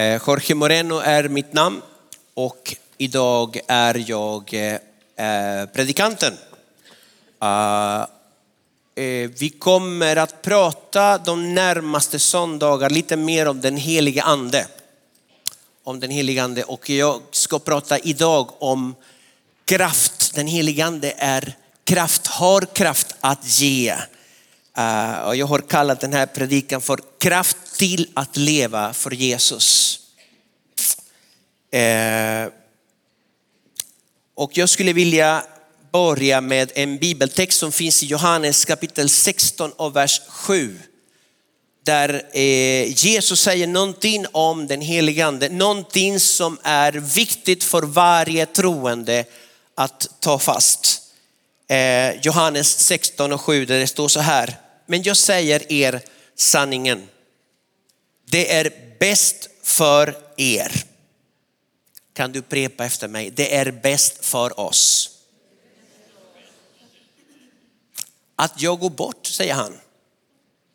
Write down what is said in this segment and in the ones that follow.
Eh, Jorge Moreno är mitt namn och idag är jag eh, eh, predikanten. Vi kommer att prata de närmaste söndagar lite mer om den helige ande. Om den helige ande och jag ska prata idag om kraft. Den helige ande är kraft, har kraft att ge. Jag har kallat den här predikan för kraft till att leva för Jesus. Eh, och jag skulle vilja börja med en bibeltext som finns i Johannes kapitel 16 och vers 7. Där eh, Jesus säger någonting om den helige ande, någonting som är viktigt för varje troende att ta fast. Eh, Johannes 16 och 7 där det står så här, men jag säger er sanningen. Det är bäst för er. Kan du upprepa efter mig? Det är bäst för oss. Att jag går bort, säger han.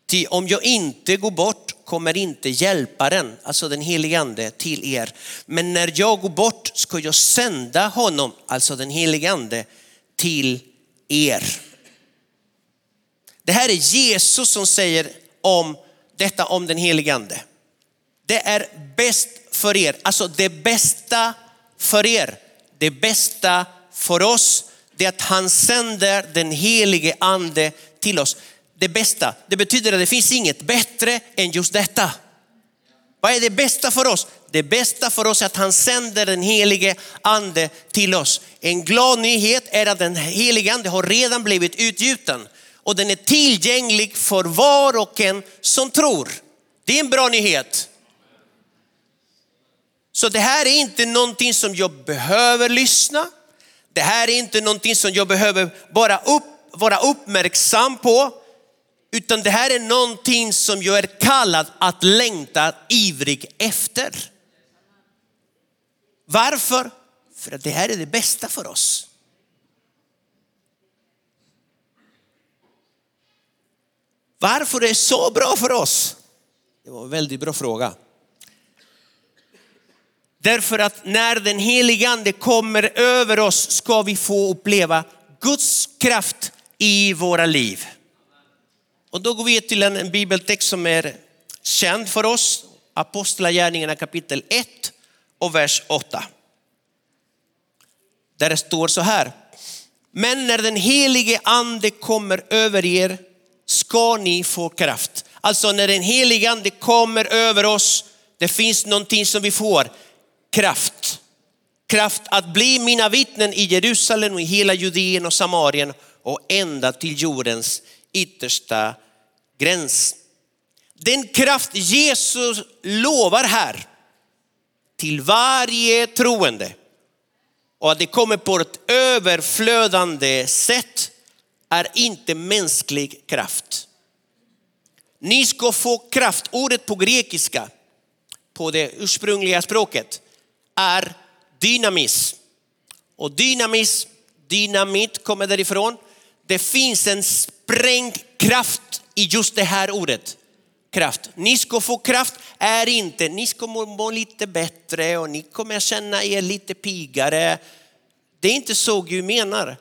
Ty om jag inte går bort kommer inte hjälparen, alltså den helige ande, till er. Men när jag går bort ska jag sända honom, alltså den helige ande, till er. Det här är Jesus som säger om detta om den helige ande. Det är bäst för er, alltså det bästa för er, det bästa för oss, det är att han sänder den helige ande till oss. Det bästa, det betyder att det finns inget bättre än just detta. Vad är det bästa för oss? Det bästa för oss är att han sänder den helige ande till oss. En glad nyhet är att den helige ande har redan blivit utgjuten och den är tillgänglig för var och en som tror. Det är en bra nyhet. Så det här är inte någonting som jag behöver lyssna. Det här är inte någonting som jag behöver bara upp, vara uppmärksam på. Utan det här är någonting som jag är kallad att längta ivrig efter. Varför? För att det här är det bästa för oss. Varför är det så bra för oss? Det var en väldigt bra fråga. Därför att när den helige ande kommer över oss ska vi få uppleva Guds kraft i våra liv. Och då går vi till en bibeltext som är känd för oss, Apostlagärningarna kapitel 1 och vers 8. Där det står så här. Men när den helige ande kommer över er ska ni få kraft. Alltså när den helige ande kommer över oss, det finns någonting som vi får kraft. Kraft att bli mina vittnen i Jerusalem och i hela Judeen och Samarien och ända till jordens yttersta gräns. Den kraft Jesus lovar här till varje troende och att det kommer på ett överflödande sätt är inte mänsklig kraft. Ni ska få kraft, ordet på grekiska, på det ursprungliga språket, är dynamis. Och dynamis, dynamit kommer därifrån. Det finns en sprängkraft i just det här ordet. Kraft. Ni ska få kraft är inte, ni ska må, må lite bättre och ni kommer känna er lite pigare. Det är inte så Gud menar.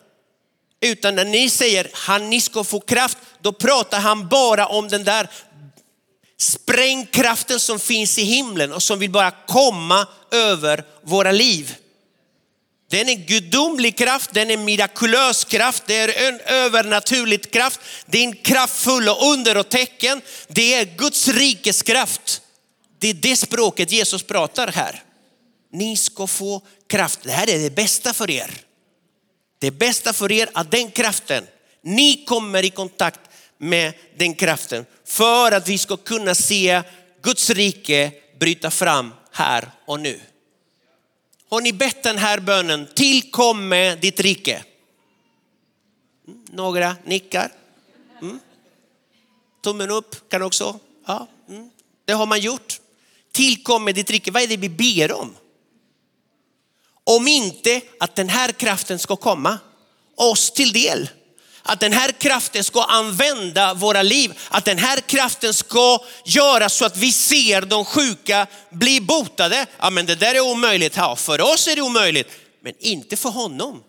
Utan när ni säger han ni ska få kraft, då pratar han bara om den där sprängkraften som finns i himlen och som vill bara komma över våra liv. Den är gudomlig kraft, den är mirakulös kraft, det är en övernaturlig kraft, det är en kraftfull och under och tecken. Det är Guds rikes kraft. Det är det språket Jesus pratar här. Ni ska få kraft, det här är det bästa för er. Det bästa för er är den kraften, ni kommer i kontakt med den kraften för att vi ska kunna se Guds rike bryta fram här och nu. Har ni bett den här bönen, tillkomme ditt rike? Några nickar. Mm. Tummen upp kan också. Ja, mm. Det har man gjort. Tillkomme ditt rike, vad är det vi ber om? Om inte att den här kraften ska komma oss till del. att den här kraften ska använda våra liv. Att den här kraften ska göra så att vi ser de sjuka bli botade. Ja men det där är omöjligt. Ja, för oss är det omöjligt, men inte för honom.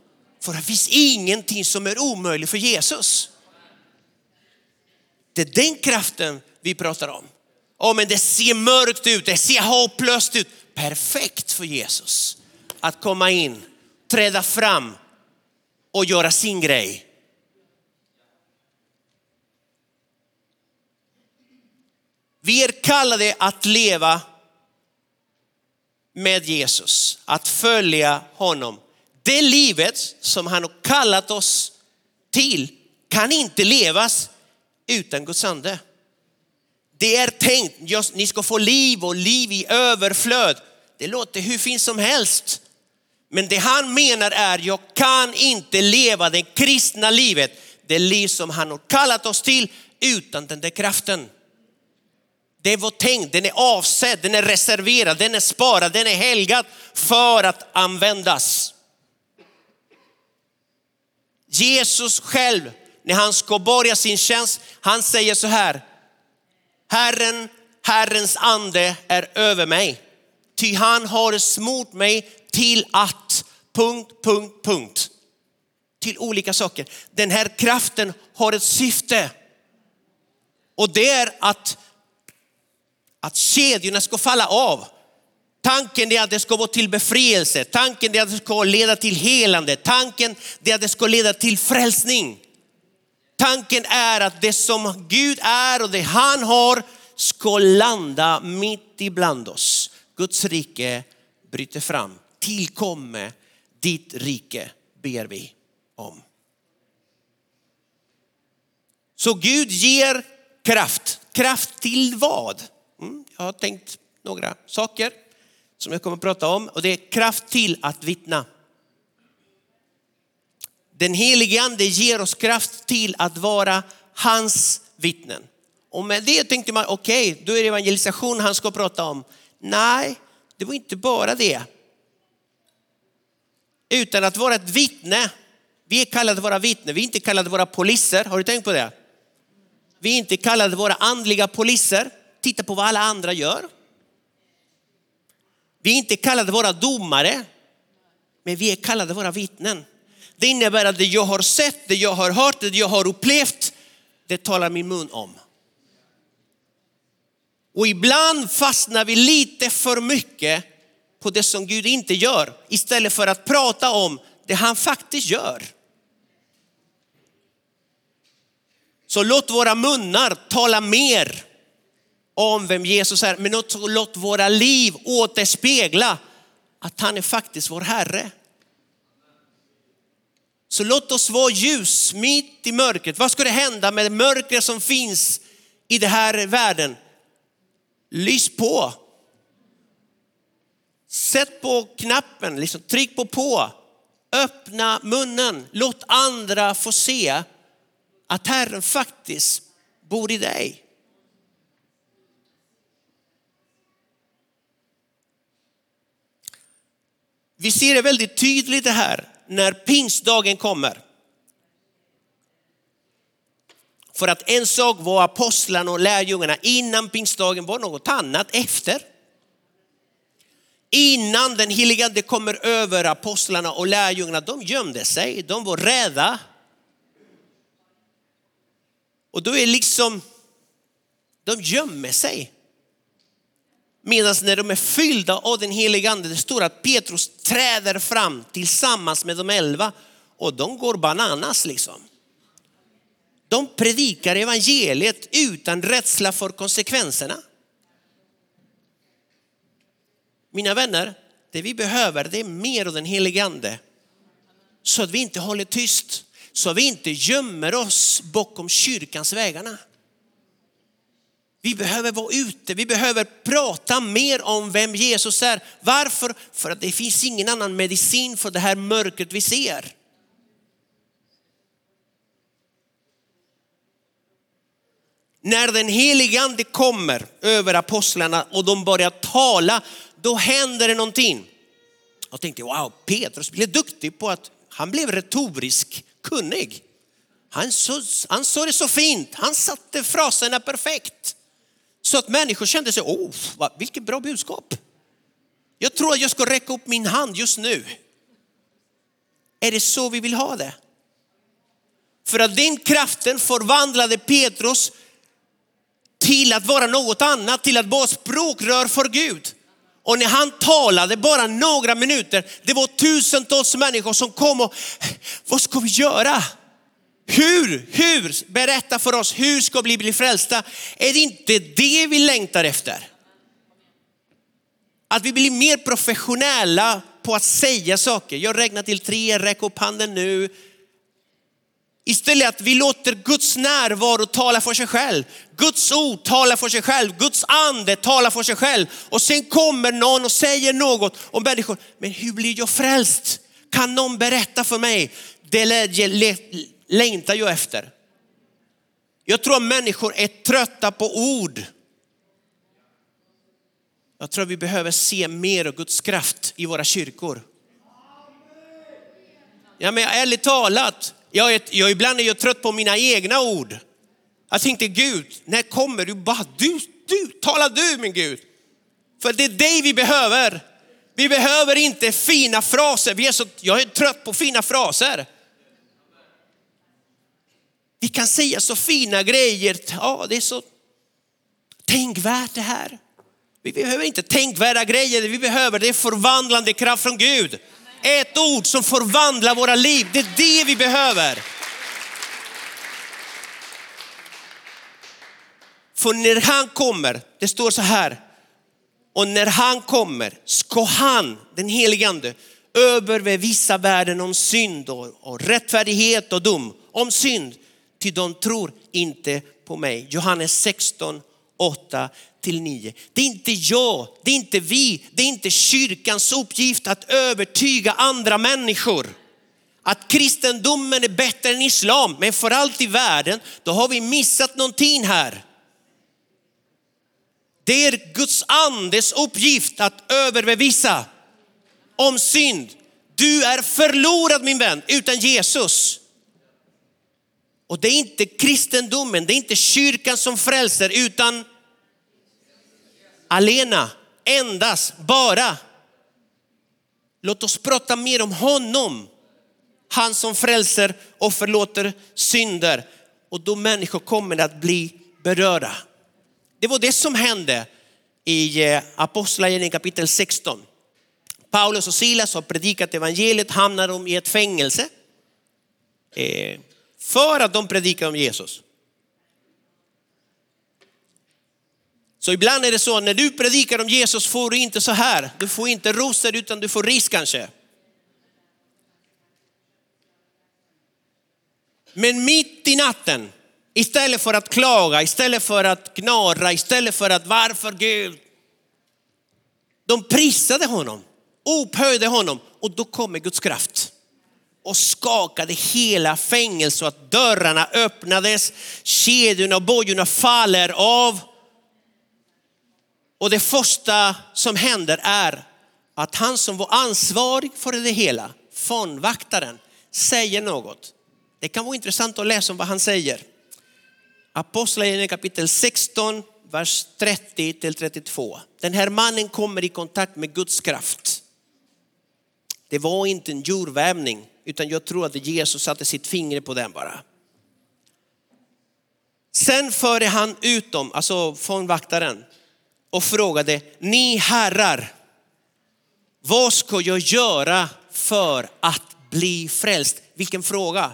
För det finns ingenting som är omöjligt för Jesus. Det är den kraften vi pratar om. Ja, men det ser mörkt ut, det ser hopplöst ut. Perfekt för Jesus att komma in, träda fram och göra sin grej. Vi är kallade att leva med Jesus, att följa honom. Det livet som han har kallat oss till kan inte levas utan Guds ande. Det är tänkt, just, ni ska få liv och liv i överflöd. Det låter hur fint som helst. Men det han menar är, jag kan inte leva det kristna livet, det liv som han har kallat oss till utan den där kraften. Det var tänkt, den är avsedd, den är reserverad, den är sparad, den är helgad för att användas. Jesus själv, när han ska börja sin tjänst, han säger så här, Herren, Herrens ande är över mig. Ty han har smort mig till att, punkt, punkt, punkt. Till olika saker. Den här kraften har ett syfte. Och det är att, att kedjorna ska falla av. Tanken är att det ska vara till befrielse. Tanken är att det ska leda till helande. Tanken är att det ska leda till frälsning. Tanken är att det som Gud är och det han har ska landa mitt ibland oss. Guds rike bryter fram. tillkommer ditt rike ber vi om. Så Gud ger kraft. Kraft till vad? Mm, jag har tänkt några saker som jag kommer att prata om och det är kraft till att vittna. Den helige ande ger oss kraft till att vara hans vittnen. Och med det tänkte man, okej, okay, då är det evangelisation han ska prata om. Nej, det var inte bara det. Utan att vara ett vittne. Vi är kallade att vara vittnen, vi är inte kallade att vara poliser. Har du tänkt på det? Vi är inte kallade att vara andliga poliser. Titta på vad alla andra gör. Vi är inte kallade att vara domare, men vi är kallade att vara vittnen. Det innebär att det jag har sett, det jag har hört, det jag har upplevt, det talar min mun om. Och ibland fastnar vi lite för mycket på det som Gud inte gör istället för att prata om det han faktiskt gör. Så låt våra munnar tala mer om vem Jesus är, men låt våra liv återspegla att han är faktiskt vår Herre. Så låt oss vara ljus mitt i mörkret. Vad ska det hända med mörkret som finns i den här världen? Lys på. Sätt på knappen, liksom, tryck på på. Öppna munnen, låt andra få se att Herren faktiskt bor i dig. Vi ser det väldigt tydligt det här när pingstdagen kommer. För att en sak var apostlarna och lärjungarna innan pingstdagen var något annat efter. Innan den helige ande kommer över apostlarna och lärjungarna, de gömde sig, de var rädda. Och då är liksom, de gömmer sig. Medan när de är fyllda av den helige ande, det står att Petrus träder fram tillsammans med de elva och de går bananas liksom. De predikar evangeliet utan rädsla för konsekvenserna. Mina vänner, det vi behöver det är mer av den helige ande. Så att vi inte håller tyst, så att vi inte gömmer oss bakom kyrkans vägarna. Vi behöver vara ute, vi behöver prata mer om vem Jesus är. Varför? För att det finns ingen annan medicin för det här mörkret vi ser. När den helige ande kommer över apostlarna och de börjar tala, då händer det någonting. Jag tänkte, wow, Petrus blev duktig på att, han blev retorisk kunnig. Han, så, han sa det så fint, han satte fraserna perfekt. Så att människor kände sig, oh, vilket bra budskap. Jag tror att jag ska räcka upp min hand just nu. Är det så vi vill ha det? För att den kraften förvandlade Petrus till att vara något annat, till att vara språkrör för Gud. Och när han talade bara några minuter, det var tusentals människor som kom och, vad ska vi göra? Hur, hur, berätta för oss, hur ska vi bli frälsta? Är det inte det vi längtar efter? Att vi blir mer professionella på att säga saker. Jag räknar till tre, räck upp handen nu. Istället att vi låter Guds närvaro tala för sig själv. Guds ord talar för sig själv. Guds ande talar för sig själv. Och sen kommer någon och säger något om människor. Men hur blir jag frälst? Kan någon berätta för mig? Det längtar jag efter. Jag tror att människor är trötta på ord. Jag tror att vi behöver se mer av Guds kraft i våra kyrkor. Ja, men ärligt talat, jag, är, jag, ibland är jag trött på mina egna ord. Jag tänkte Gud, när kommer du? Bara du, du, tala du min Gud. För det är dig vi behöver. Vi behöver inte fina fraser. Vi är så, jag är trött på fina fraser. Vi kan säga så fina grejer. Ja, det är så tänkvärt det här. Vi behöver inte tänkvärda grejer, det vi behöver det är förvandlande kraft från Gud. Ett ord som förvandlar våra liv, det är det vi behöver. För när han kommer, det står så här, och när han kommer ska han, den helige ande, överbevisa världen om synd och, och rättfärdighet och dom. Om synd, ty de tror inte på mig. Johannes 16, 8 till 9. Det är inte jag, det är inte vi, det är inte kyrkans uppgift att övertyga andra människor. Att kristendomen är bättre än islam, men för allt i världen, då har vi missat någonting här. Det är Guds andes uppgift att överbevisa om synd. Du är förlorad min vän utan Jesus. Och det är inte kristendomen, det är inte kyrkan som frälser utan alena, endast, bara. Låt oss prata mer om honom. Han som frälser och förlåter synder. Och då människor kommer att bli berörda. Det var det som hände i eh, Apostlagärningarna kapitel 16. Paulus och Silas har predikat evangeliet, hamnar de i ett fängelse. Eh, för att de predikar om Jesus. Så ibland är det så när du predikar om Jesus får du inte så här. Du får inte rosor utan du får ris kanske. Men mitt i natten, istället för att klaga, istället för att gnara, istället för att varför Gud? De prisade honom, upphöjde honom och då kommer Guds kraft och skakade hela fängelset så att dörrarna öppnades, kedjorna och bojorna faller av och det första som händer är att han som var ansvarig för det hela, fångvaktaren, säger något. Det kan vara intressant att läsa om vad han säger. Apostlagärningarna kapitel 16, vers 30 till 32. Den här mannen kommer i kontakt med Guds kraft. Det var inte en djurvävning, utan jag tror att Jesus satte sitt finger på den bara. Sen förde han ut dem, alltså fångvaktaren, och frågade, ni herrar, vad ska jag göra för att bli frälst? Vilken fråga.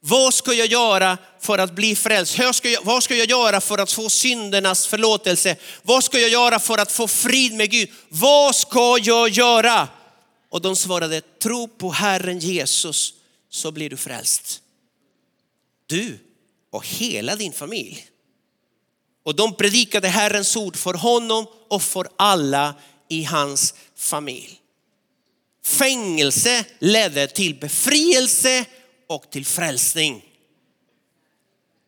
Vad ska jag göra för att bli frälst? Ska jag, vad ska jag göra för att få syndernas förlåtelse? Vad ska jag göra för att få frid med Gud? Vad ska jag göra? Och de svarade, tro på Herren Jesus så blir du frälst. Du och hela din familj. Och de predikade Herrens ord för honom och för alla i hans familj. Fängelse ledde till befrielse och till frälsning.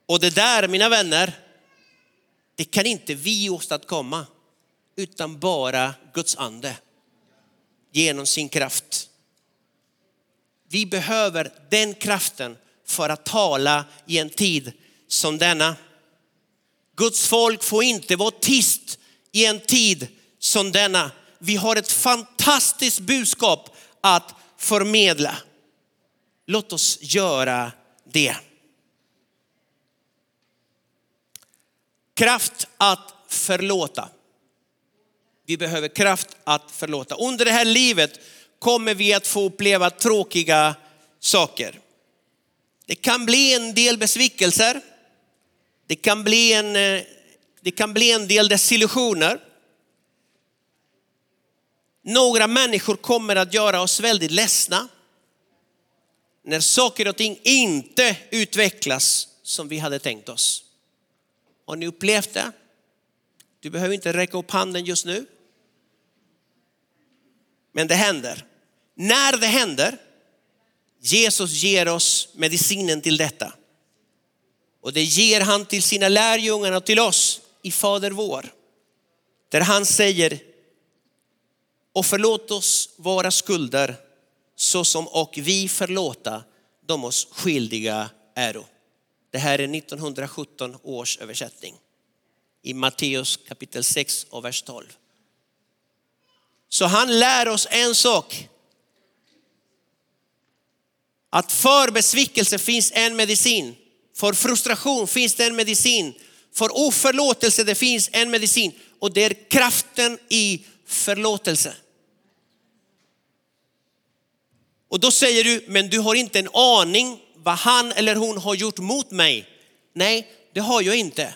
Och det där mina vänner, det kan inte vi åstadkomma utan bara Guds ande genom sin kraft. Vi behöver den kraften för att tala i en tid som denna. Guds folk får inte vara tyst i en tid som denna. Vi har ett fantastiskt budskap att förmedla. Låt oss göra det. Kraft att förlåta. Vi behöver kraft att förlåta. Under det här livet kommer vi att få uppleva tråkiga saker. Det kan bli en del besvikelser. Det kan bli en, eh, det kan bli en del desillusioner. Några människor kommer att göra oss väldigt ledsna. När saker och ting inte utvecklas som vi hade tänkt oss. Har ni upplevt det? Du behöver inte räcka upp handen just nu. Men det händer. När det händer, Jesus ger oss medicinen till detta. Och det ger han till sina lärjungar och till oss i Fader vår. Där han säger, och förlåt oss våra skulder så som och vi förlåta de oss skyldiga äro. Det här är 1917 års översättning i Matteus kapitel 6 och vers 12. Så han lär oss en sak. Att för besvikelse finns en medicin. För frustration finns det en medicin. För oförlåtelse det finns en medicin. Och det är kraften i förlåtelse. Och då säger du, men du har inte en aning vad han eller hon har gjort mot mig. Nej, det har jag inte.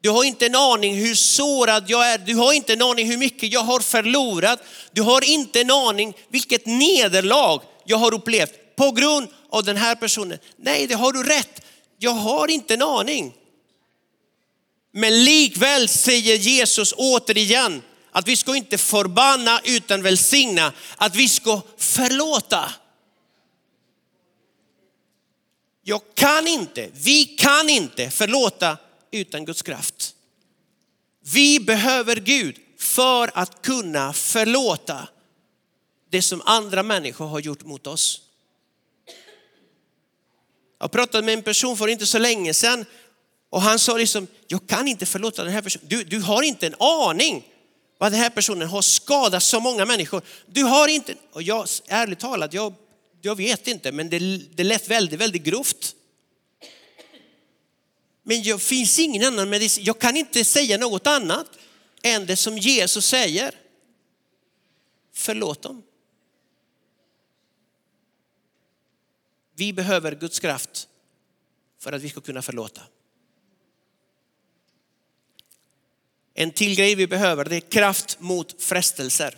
Du har inte en aning hur sårad jag är. Du har inte en aning hur mycket jag har förlorat. Du har inte en aning vilket nederlag jag har upplevt på grund av den här personen. Nej, det har du rätt. Jag har inte en aning. Men likväl säger Jesus återigen att vi ska inte förbanna utan välsigna, att vi ska förlåta. Jag kan inte, vi kan inte förlåta utan Guds kraft. Vi behöver Gud för att kunna förlåta det som andra människor har gjort mot oss. Jag pratade med en person för inte så länge sedan och han sa liksom, jag kan inte förlåta den här personen. Du, du har inte en aning vad den här personen har skadat så många människor. Du har inte, och jag, ärligt talat, jag, jag vet inte, men det, det lät väldigt, väldigt grovt. Men det finns ingen annan medicin. Jag kan inte säga något annat än det som Jesus säger. Förlåt dem. Vi behöver Guds kraft för att vi ska kunna förlåta. En till grej vi behöver det är kraft mot frestelser.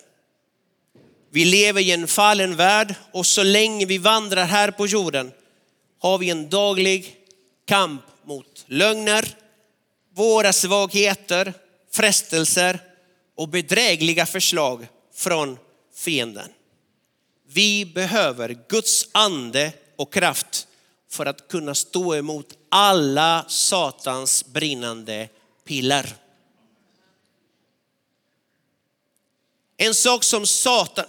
Vi lever i en fallen värld och så länge vi vandrar här på jorden har vi en daglig kamp mot lögner, våra svagheter, frestelser och bedrägliga förslag från fienden. Vi behöver Guds ande och kraft för att kunna stå emot alla Satans brinnande pilar. En sak som Satan,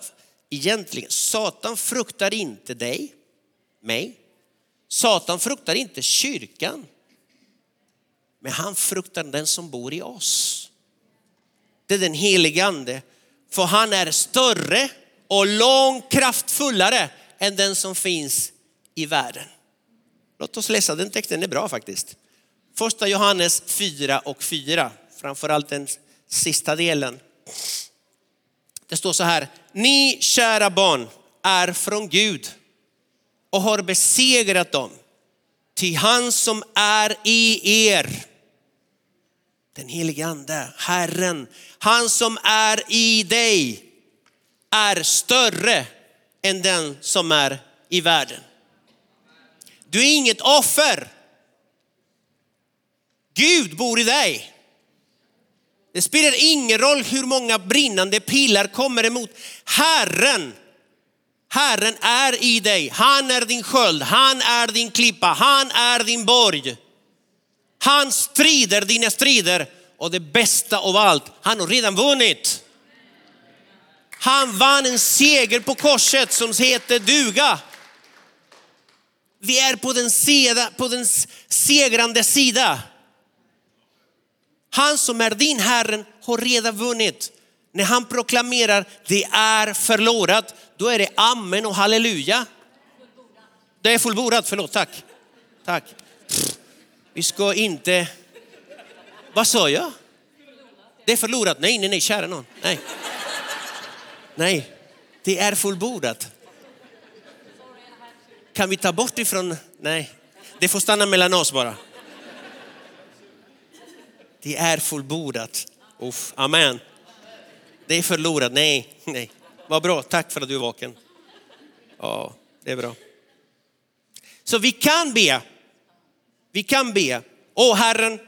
egentligen, Satan fruktar inte dig, mig. Satan fruktar inte kyrkan. Men han fruktar den som bor i oss. Det är den helige ande. För han är större och långt kraftfullare än den som finns i världen. Låt oss läsa den texten, den är bra faktiskt. Första Johannes 4 och 4, framförallt den sista delen. Det står så här, ni kära barn är från Gud och har besegrat dem. Till han som är i er den helige ande, Herren, han som är i dig är större än den som är i världen. Du är inget offer. Gud bor i dig. Det spelar ingen roll hur många brinnande pilar kommer emot. Herren, Herren är i dig. Han är din sköld, han är din klippa, han är din borg. Han strider dina strider och det bästa av allt, han har redan vunnit. Han vann en seger på korset som heter duga. Vi är på den, sida, på den segrande sida. Han som är din Herren har redan vunnit. När han proklamerar det är förlorat, då är det amen och halleluja. Det är fullbordat, förlåt, tack. Tack. Vi ska inte... Vad sa jag? Det är förlorat. Nej, nej, nej, kära någon. Nej. Nej, det är fullbordat. Kan vi ta bort ifrån... Nej, det får stanna mellan oss bara. Det är fullbordat. Uff, amen. Det är förlorat. Nej, nej. Vad bra. Tack för att du är vaken. Ja, det är bra. Så vi kan be. Vi kan be. Åh Herren,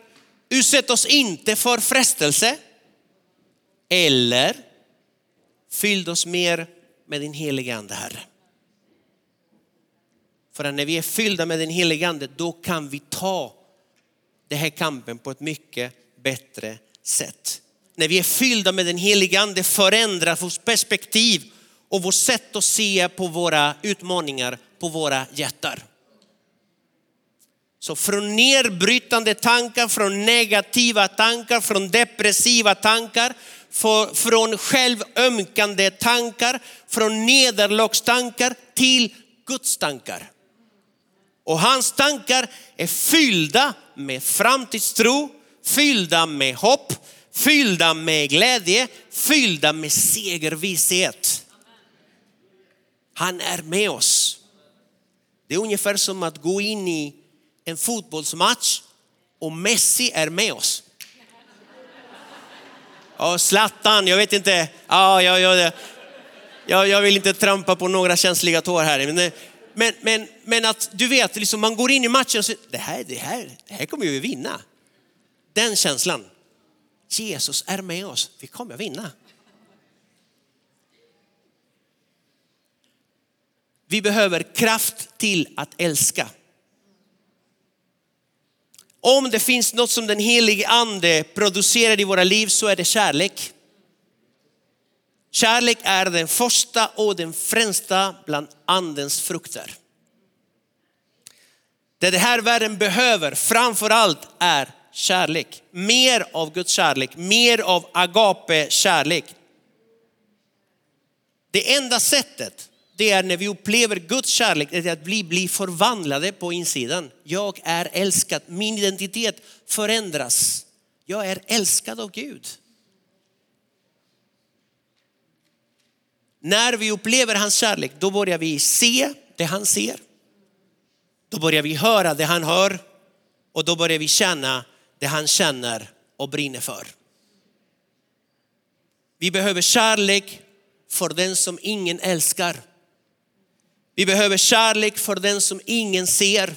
utsätt oss inte för frestelse. Eller fyll oss mer med din heliga ande, Herre. För när vi är fyllda med den helige ande, då kan vi ta den här kampen på ett mycket bättre sätt. När vi är fyllda med den helige ande förändras vårt perspektiv och vårt sätt att se på våra utmaningar, på våra hjärtan. Så från nedbrytande tankar, från negativa tankar, från depressiva tankar, från självömkande tankar, från nederlagstankar till Guds tankar. Och hans tankar är fyllda med framtidstro, fyllda med hopp, fyllda med glädje, fyllda med segervishet. Han är med oss. Det är ungefär som att gå in i en fotbollsmatch och Messi är med oss. Ja, Zlatan, jag vet inte. Ja, jag, jag, jag, jag vill inte trampa på några känsliga tår här. Men, eh, men, men, men att du vet, liksom man går in i matchen och säger, det här, det här, det här kommer vi vinna. Den känslan. Jesus är med oss, vi kommer vinna. Vi behöver kraft till att älska. Om det finns något som den helige ande producerar i våra liv så är det kärlek. Kärlek är den första och den främsta bland andens frukter. Det den här världen behöver framför allt är kärlek. Mer av Guds kärlek, mer av agape kärlek. Det enda sättet det är när vi upplever Guds kärlek, det är att vi blir förvandlade på insidan. Jag är älskad, min identitet förändras. Jag är älskad av Gud. När vi upplever hans kärlek, då börjar vi se det han ser. Då börjar vi höra det han hör och då börjar vi känna det han känner och brinner för. Vi behöver kärlek för den som ingen älskar. Vi behöver kärlek för den som ingen ser.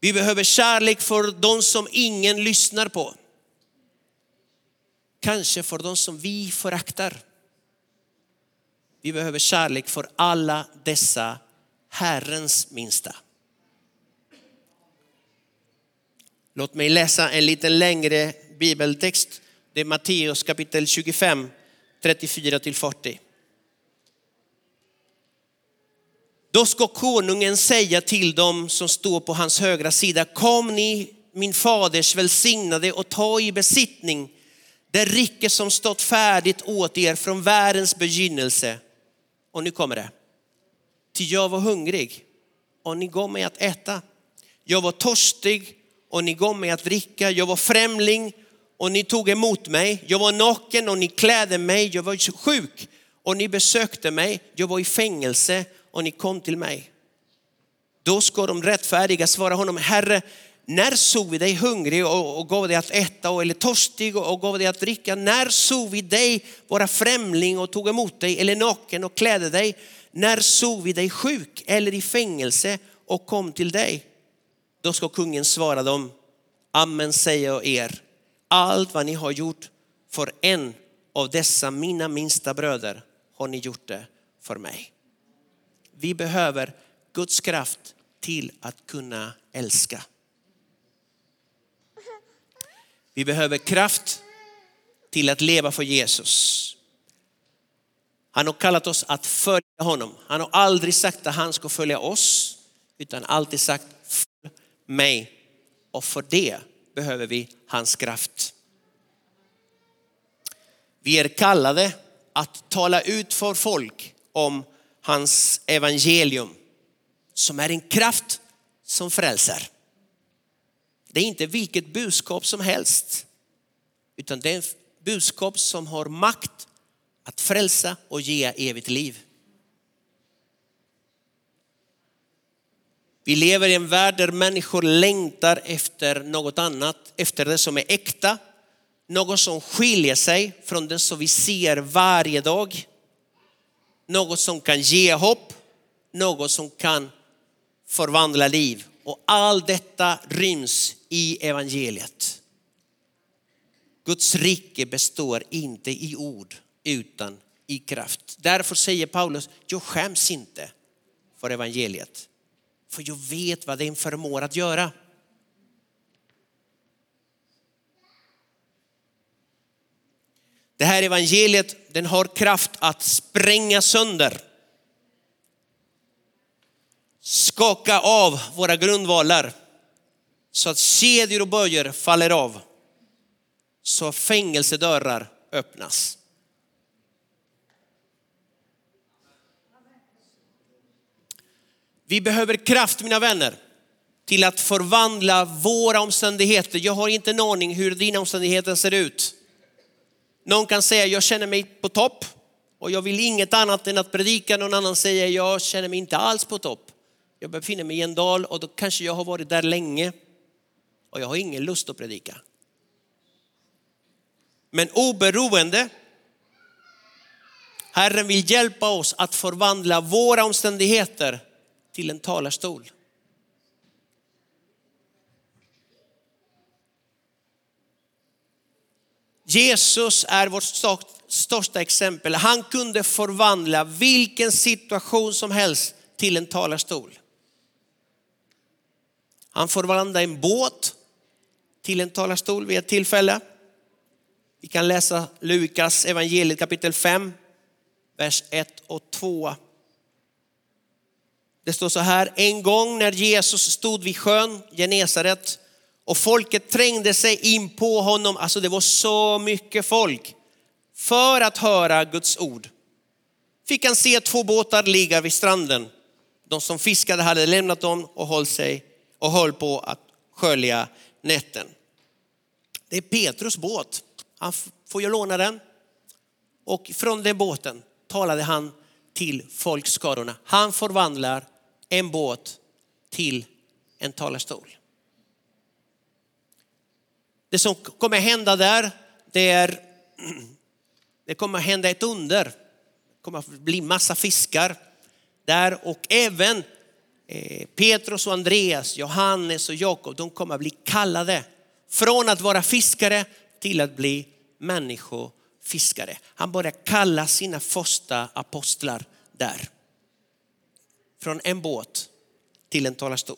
Vi behöver kärlek för de som ingen lyssnar på. Kanske för de som vi föraktar. Vi behöver kärlek för alla dessa Herrens minsta. Låt mig läsa en lite längre bibeltext. Det är Matteus kapitel 25, 34 till 40. Då ska konungen säga till dem som står på hans högra sida, kom ni min faders välsignade och ta i besittning det rike som stått färdigt åt er från världens begynnelse. Och nu kommer det. Ty jag var hungrig och ni gav mig att äta. Jag var törstig och ni gav mig att dricka. Jag var främling och ni tog emot mig. Jag var naken och ni klädde mig. Jag var sjuk och ni besökte mig. Jag var i fängelse och ni kom till mig. Då ska de rättfärdiga svara honom, Herre, när såg vi dig hungrig och, och gav dig att äta eller törstig och, och gav dig att dricka? När såg vi dig vara främling och tog emot dig eller naken och klädde dig? När såg vi dig sjuk eller i fängelse och kom till dig? Då ska kungen svara dem, Amen säger jag er, allt vad ni har gjort för en av dessa mina minsta bröder har ni gjort det för mig. Vi behöver Guds kraft till att kunna älska. Vi behöver kraft till att leva för Jesus. Han har kallat oss att följa honom. Han har aldrig sagt att han ska följa oss, utan alltid sagt följ mig. Och för det behöver vi hans kraft. Vi är kallade att tala ut för folk om hans evangelium som är en kraft som frälser. Det är inte vilket budskap som helst, utan det är ett budskap som har makt att frälsa och ge evigt liv. Vi lever i en värld där människor längtar efter något annat, efter det som är äkta, något som skiljer sig från det som vi ser varje dag. Något som kan ge hopp, något som kan förvandla liv. Och allt detta ryms i evangeliet. Guds rike består inte i ord utan i kraft. Därför säger Paulus, jag skäms inte för evangeliet. För jag vet vad den förmår att göra. Det här evangeliet den har kraft att spränga sönder. Skaka av våra grundvalar så att kedjor och böjer faller av. Så fängelsedörrar öppnas. Vi behöver kraft mina vänner till att förvandla våra omständigheter. Jag har inte en aning hur dina omständigheter ser ut. Någon kan säga jag känner mig på topp och jag vill inget annat än att predika. Någon annan säger jag känner mig inte alls på topp. Jag befinner mig i en dal och då kanske jag har varit där länge och jag har ingen lust att predika. Men oberoende, Herren vill hjälpa oss att förvandla våra omständigheter till en talarstol. Jesus är vårt största exempel. Han kunde förvandla vilken situation som helst till en talarstol. Han förvandlade en båt till en talarstol vid ett tillfälle. Vi kan läsa Lukas evangeliet kapitel 5, vers 1 och 2. Det står så här, en gång när Jesus stod vid sjön Genesaret och folket trängde sig in på honom, alltså det var så mycket folk, för att höra Guds ord. Fick han se två båtar ligga vid stranden. De som fiskade hade lämnat dem och höll, sig, och höll på att skölja nätten. Det är Petrus båt. Han får ju låna den. Och från den båten talade han till folkskarorna. Han förvandlar en båt till en talarstol. Det som kommer hända där, det är, det kommer hända ett under. Det kommer att bli massa fiskar där och även eh, Petrus och Andreas, Johannes och Jakob, de kommer att bli kallade från att vara fiskare till att bli människofiskare. Han börjar kalla sina första apostlar där från en båt till en talarstol.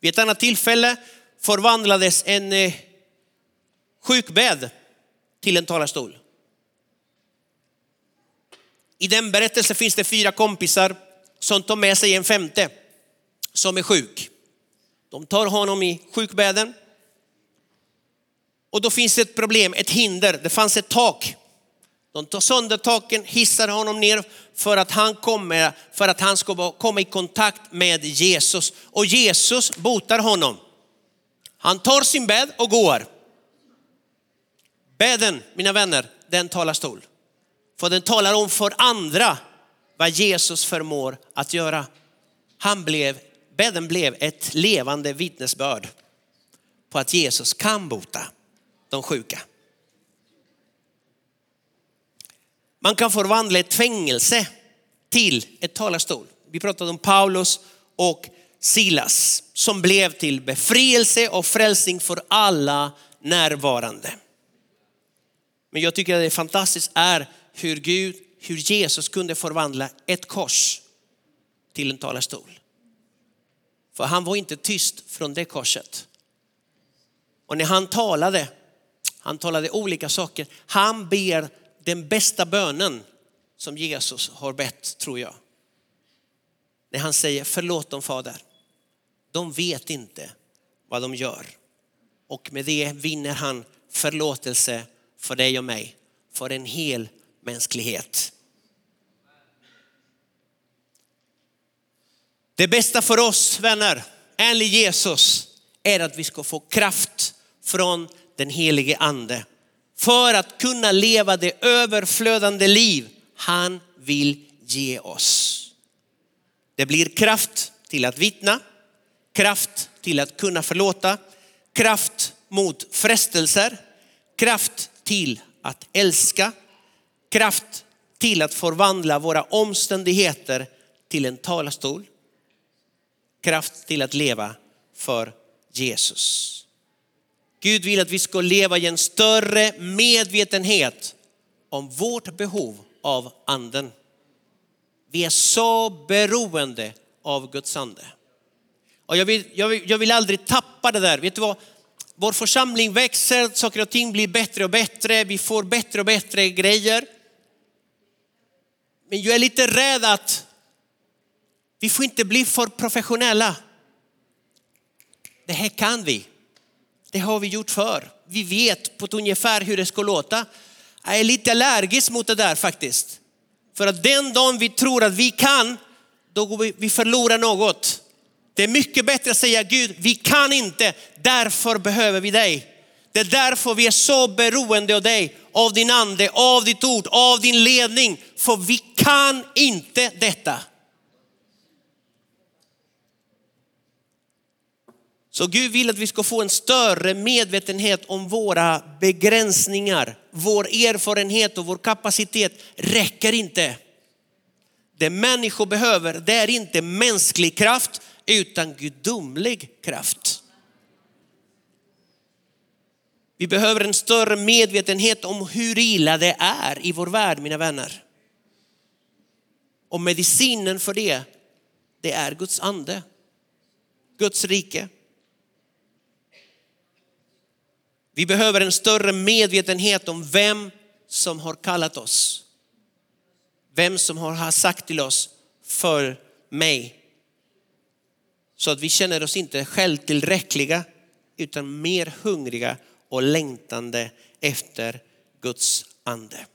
Vid ett annat tillfälle förvandlades en eh, sjukbädd till en talarstol. I den berättelsen finns det fyra kompisar som tar med sig en femte som är sjuk. De tar honom i sjukbädden. Och då finns det ett problem, ett hinder. Det fanns ett tak de tar sönder taken, hissar honom ner för att han kommer, för att han ska komma i kontakt med Jesus. Och Jesus botar honom. Han tar sin bädd och går. Bädden, mina vänner, den talar stol. För den talar om för andra vad Jesus förmår att göra. Han blev, bädden blev ett levande vittnesbörd på att Jesus kan bota de sjuka. Man kan förvandla ett fängelse till ett talarstol. Vi pratade om Paulus och Silas som blev till befrielse och frälsning för alla närvarande. Men jag tycker att det är fantastiskt är hur Gud, hur Jesus kunde förvandla ett kors till en talarstol. För han var inte tyst från det korset. Och när han talade, han talade olika saker. Han ber den bästa bönen som Jesus har bett, tror jag. när han säger förlåt dem fader. De vet inte vad de gör. Och med det vinner han förlåtelse för dig och mig, för en hel mänsklighet. Det bästa för oss vänner, enligt Jesus, är att vi ska få kraft från den helige ande. För att kunna leva det överflödande liv han vill ge oss. Det blir kraft till att vittna, kraft till att kunna förlåta, kraft mot frestelser, kraft till att älska, kraft till att förvandla våra omständigheter till en talarstol, kraft till att leva för Jesus. Gud vill att vi ska leva i en större medvetenhet om vårt behov av anden. Vi är så beroende av Guds ande. Och jag vill, jag, vill, jag vill aldrig tappa det där. Vet du vad? Vår församling växer, saker och ting blir bättre och bättre, vi får bättre och bättre grejer. Men jag är lite rädd att vi får inte bli för professionella. Det här kan vi. Det har vi gjort för. Vi vet på ett ungefär hur det ska låta. Jag är lite allergisk mot det där faktiskt. För att den dagen vi tror att vi kan, då går vi, vi förlorar något. Det är mycket bättre att säga Gud, vi kan inte, därför behöver vi dig. Det är därför vi är så beroende av dig, av din ande, av ditt ord, av din ledning. För vi kan inte detta. Så Gud vill att vi ska få en större medvetenhet om våra begränsningar. Vår erfarenhet och vår kapacitet räcker inte. Det människor behöver, det är inte mänsklig kraft utan gudomlig kraft. Vi behöver en större medvetenhet om hur illa det är i vår värld, mina vänner. Och medicinen för det, det är Guds ande, Guds rike. Vi behöver en större medvetenhet om vem som har kallat oss. Vem som har sagt till oss, för mig. Så att vi känner oss inte självtillräckliga utan mer hungriga och längtande efter Guds ande.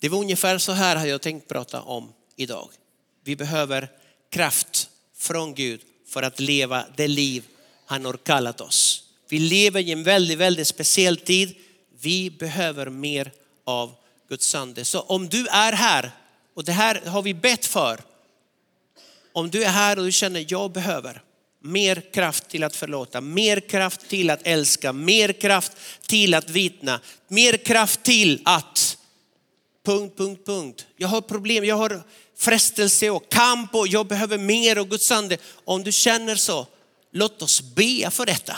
Det var ungefär så här har jag tänkt prata om idag. Vi behöver kraft från Gud för att leva det liv han har kallat oss. Vi lever i en väldigt, väldigt speciell tid. Vi behöver mer av Guds ande. Så om du är här, och det här har vi bett för. Om du är här och du känner, jag behöver mer kraft till att förlåta, mer kraft till att älska, mer kraft till att vittna, mer kraft till att punkt, punkt, punkt. Jag har problem, jag har frestelse och kamp och jag behöver mer och Guds ande. Om du känner så, låt oss be för detta.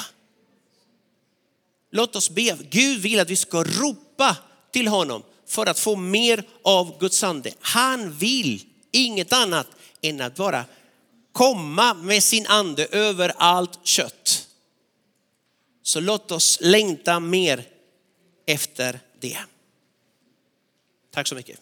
Låt oss be. Gud vill att vi ska ropa till honom för att få mer av Guds ande. Han vill inget annat än att bara komma med sin ande över allt kött. Så låt oss längta mer efter det. Tack så mycket.